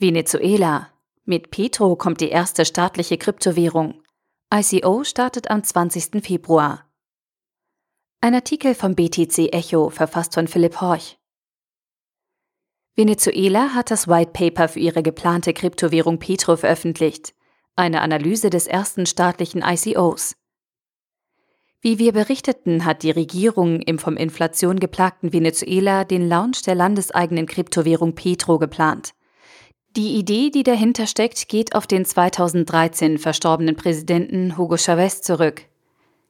Venezuela. Mit Petro kommt die erste staatliche Kryptowährung. ICO startet am 20. Februar. Ein Artikel vom BTC Echo, verfasst von Philipp Horch. Venezuela hat das White Paper für ihre geplante Kryptowährung Petro veröffentlicht, eine Analyse des ersten staatlichen ICOs. Wie wir berichteten, hat die Regierung im vom Inflation geplagten Venezuela den Launch der landeseigenen Kryptowährung Petro geplant. Die Idee, die dahinter steckt, geht auf den 2013 verstorbenen Präsidenten Hugo Chavez zurück.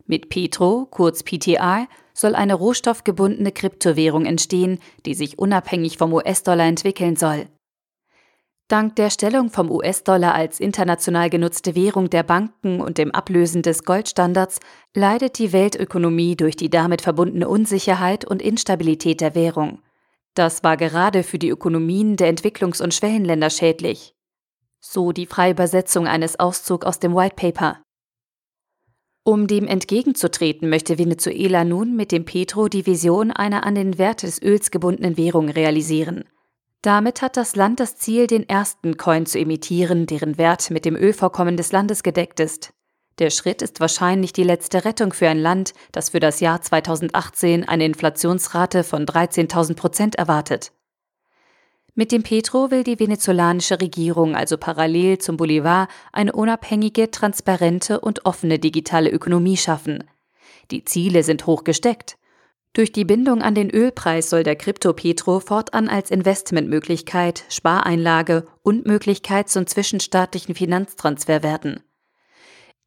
Mit Petro, kurz PTR, soll eine rohstoffgebundene Kryptowährung entstehen, die sich unabhängig vom US-Dollar entwickeln soll. Dank der Stellung vom US-Dollar als international genutzte Währung der Banken und dem Ablösen des Goldstandards leidet die Weltökonomie durch die damit verbundene Unsicherheit und Instabilität der Währung. Das war gerade für die Ökonomien der Entwicklungs- und Schwellenländer schädlich. So die freie Übersetzung eines Auszugs aus dem White Paper. Um dem entgegenzutreten, möchte Venezuela nun mit dem Petro die Vision einer an den Wert des Öls gebundenen Währung realisieren – damit hat das Land das Ziel, den ersten Coin zu emittieren, deren Wert mit dem Ölvorkommen des Landes gedeckt ist. Der Schritt ist wahrscheinlich die letzte Rettung für ein Land, das für das Jahr 2018 eine Inflationsrate von 13.000 Prozent erwartet. Mit dem Petro will die venezolanische Regierung also parallel zum Bolivar eine unabhängige, transparente und offene digitale Ökonomie schaffen. Die Ziele sind hoch gesteckt. Durch die Bindung an den Ölpreis soll der Krypto-Petro fortan als Investmentmöglichkeit, Spareinlage und Möglichkeit zum zwischenstaatlichen Finanztransfer werden.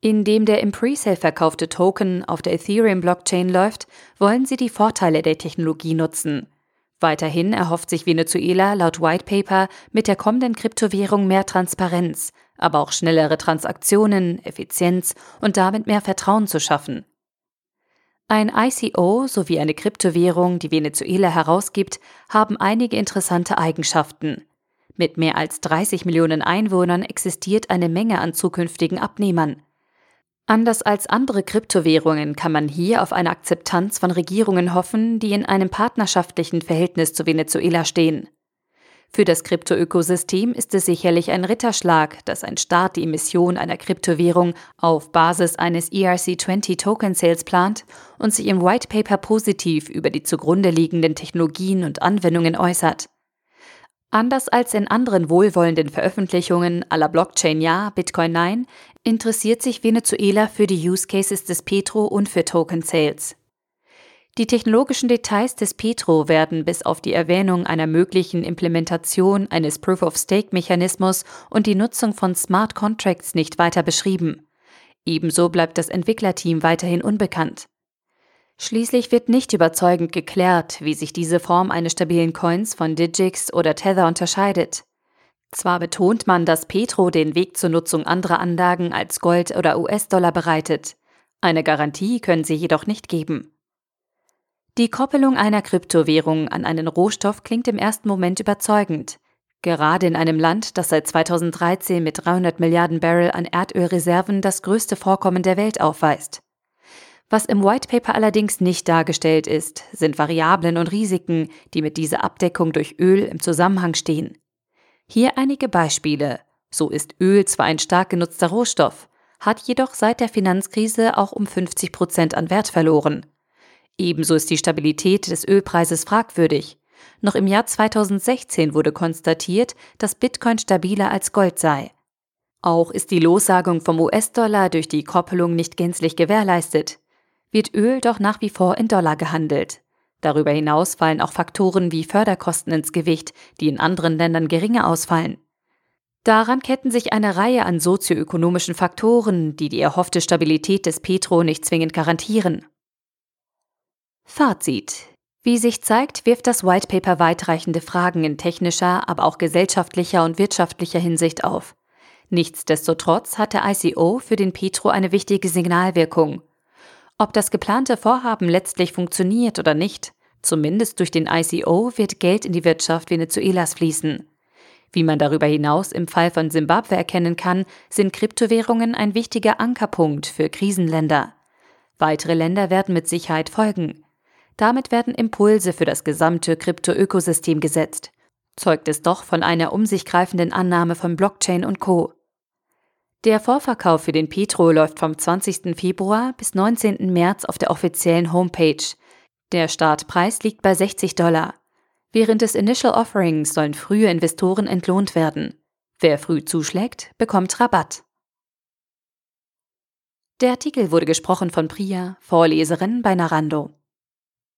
Indem der im Presale verkaufte Token auf der Ethereum-Blockchain läuft, wollen sie die Vorteile der Technologie nutzen. Weiterhin erhofft sich Venezuela laut White Paper mit der kommenden Kryptowährung mehr Transparenz, aber auch schnellere Transaktionen, Effizienz und damit mehr Vertrauen zu schaffen. Ein ICO sowie eine Kryptowährung, die Venezuela herausgibt, haben einige interessante Eigenschaften. Mit mehr als 30 Millionen Einwohnern existiert eine Menge an zukünftigen Abnehmern. Anders als andere Kryptowährungen kann man hier auf eine Akzeptanz von Regierungen hoffen, die in einem partnerschaftlichen Verhältnis zu Venezuela stehen. Für das Kryptoökosystem ist es sicherlich ein Ritterschlag, dass ein Staat die Emission einer Kryptowährung auf Basis eines ERC20 Token Sales plant und sich im White Paper positiv über die zugrunde liegenden Technologien und Anwendungen äußert. Anders als in anderen wohlwollenden Veröffentlichungen aller Blockchain ja, Bitcoin nein, interessiert sich Venezuela für die Use Cases des Petro und für Token Sales. Die technologischen Details des Petro werden bis auf die Erwähnung einer möglichen Implementation eines Proof-of-Stake-Mechanismus und die Nutzung von Smart Contracts nicht weiter beschrieben. Ebenso bleibt das Entwicklerteam weiterhin unbekannt. Schließlich wird nicht überzeugend geklärt, wie sich diese Form eines stabilen Coins von Digix oder Tether unterscheidet. Zwar betont man, dass Petro den Weg zur Nutzung anderer Anlagen als Gold oder US-Dollar bereitet. Eine Garantie können sie jedoch nicht geben. Die Koppelung einer Kryptowährung an einen Rohstoff klingt im ersten Moment überzeugend. Gerade in einem Land, das seit 2013 mit 300 Milliarden Barrel an Erdölreserven das größte Vorkommen der Welt aufweist. Was im White Paper allerdings nicht dargestellt ist, sind Variablen und Risiken, die mit dieser Abdeckung durch Öl im Zusammenhang stehen. Hier einige Beispiele. So ist Öl zwar ein stark genutzter Rohstoff, hat jedoch seit der Finanzkrise auch um 50 Prozent an Wert verloren. Ebenso ist die Stabilität des Ölpreises fragwürdig. Noch im Jahr 2016 wurde konstatiert, dass Bitcoin stabiler als Gold sei. Auch ist die Lossagung vom US-Dollar durch die Koppelung nicht gänzlich gewährleistet. Wird Öl doch nach wie vor in Dollar gehandelt. Darüber hinaus fallen auch Faktoren wie Förderkosten ins Gewicht, die in anderen Ländern geringer ausfallen. Daran ketten sich eine Reihe an sozioökonomischen Faktoren, die die erhoffte Stabilität des Petro nicht zwingend garantieren. Fazit. Wie sich zeigt, wirft das White Paper weitreichende Fragen in technischer, aber auch gesellschaftlicher und wirtschaftlicher Hinsicht auf. Nichtsdestotrotz hat der ICO für den Petro eine wichtige Signalwirkung. Ob das geplante Vorhaben letztlich funktioniert oder nicht, zumindest durch den ICO wird Geld in die Wirtschaft Venezuelas fließen. Wie man darüber hinaus im Fall von Simbabwe erkennen kann, sind Kryptowährungen ein wichtiger Ankerpunkt für Krisenländer. Weitere Länder werden mit Sicherheit folgen. Damit werden Impulse für das gesamte Kryptoökosystem gesetzt. zeugt es doch von einer um sich greifenden Annahme von Blockchain und Co. Der Vorverkauf für den Petro läuft vom 20. Februar bis 19. März auf der offiziellen Homepage. Der Startpreis liegt bei 60 Dollar. Während des Initial Offerings sollen frühe Investoren entlohnt werden. Wer früh zuschlägt, bekommt Rabatt. Der Artikel wurde gesprochen von Priya, Vorleserin bei Narando.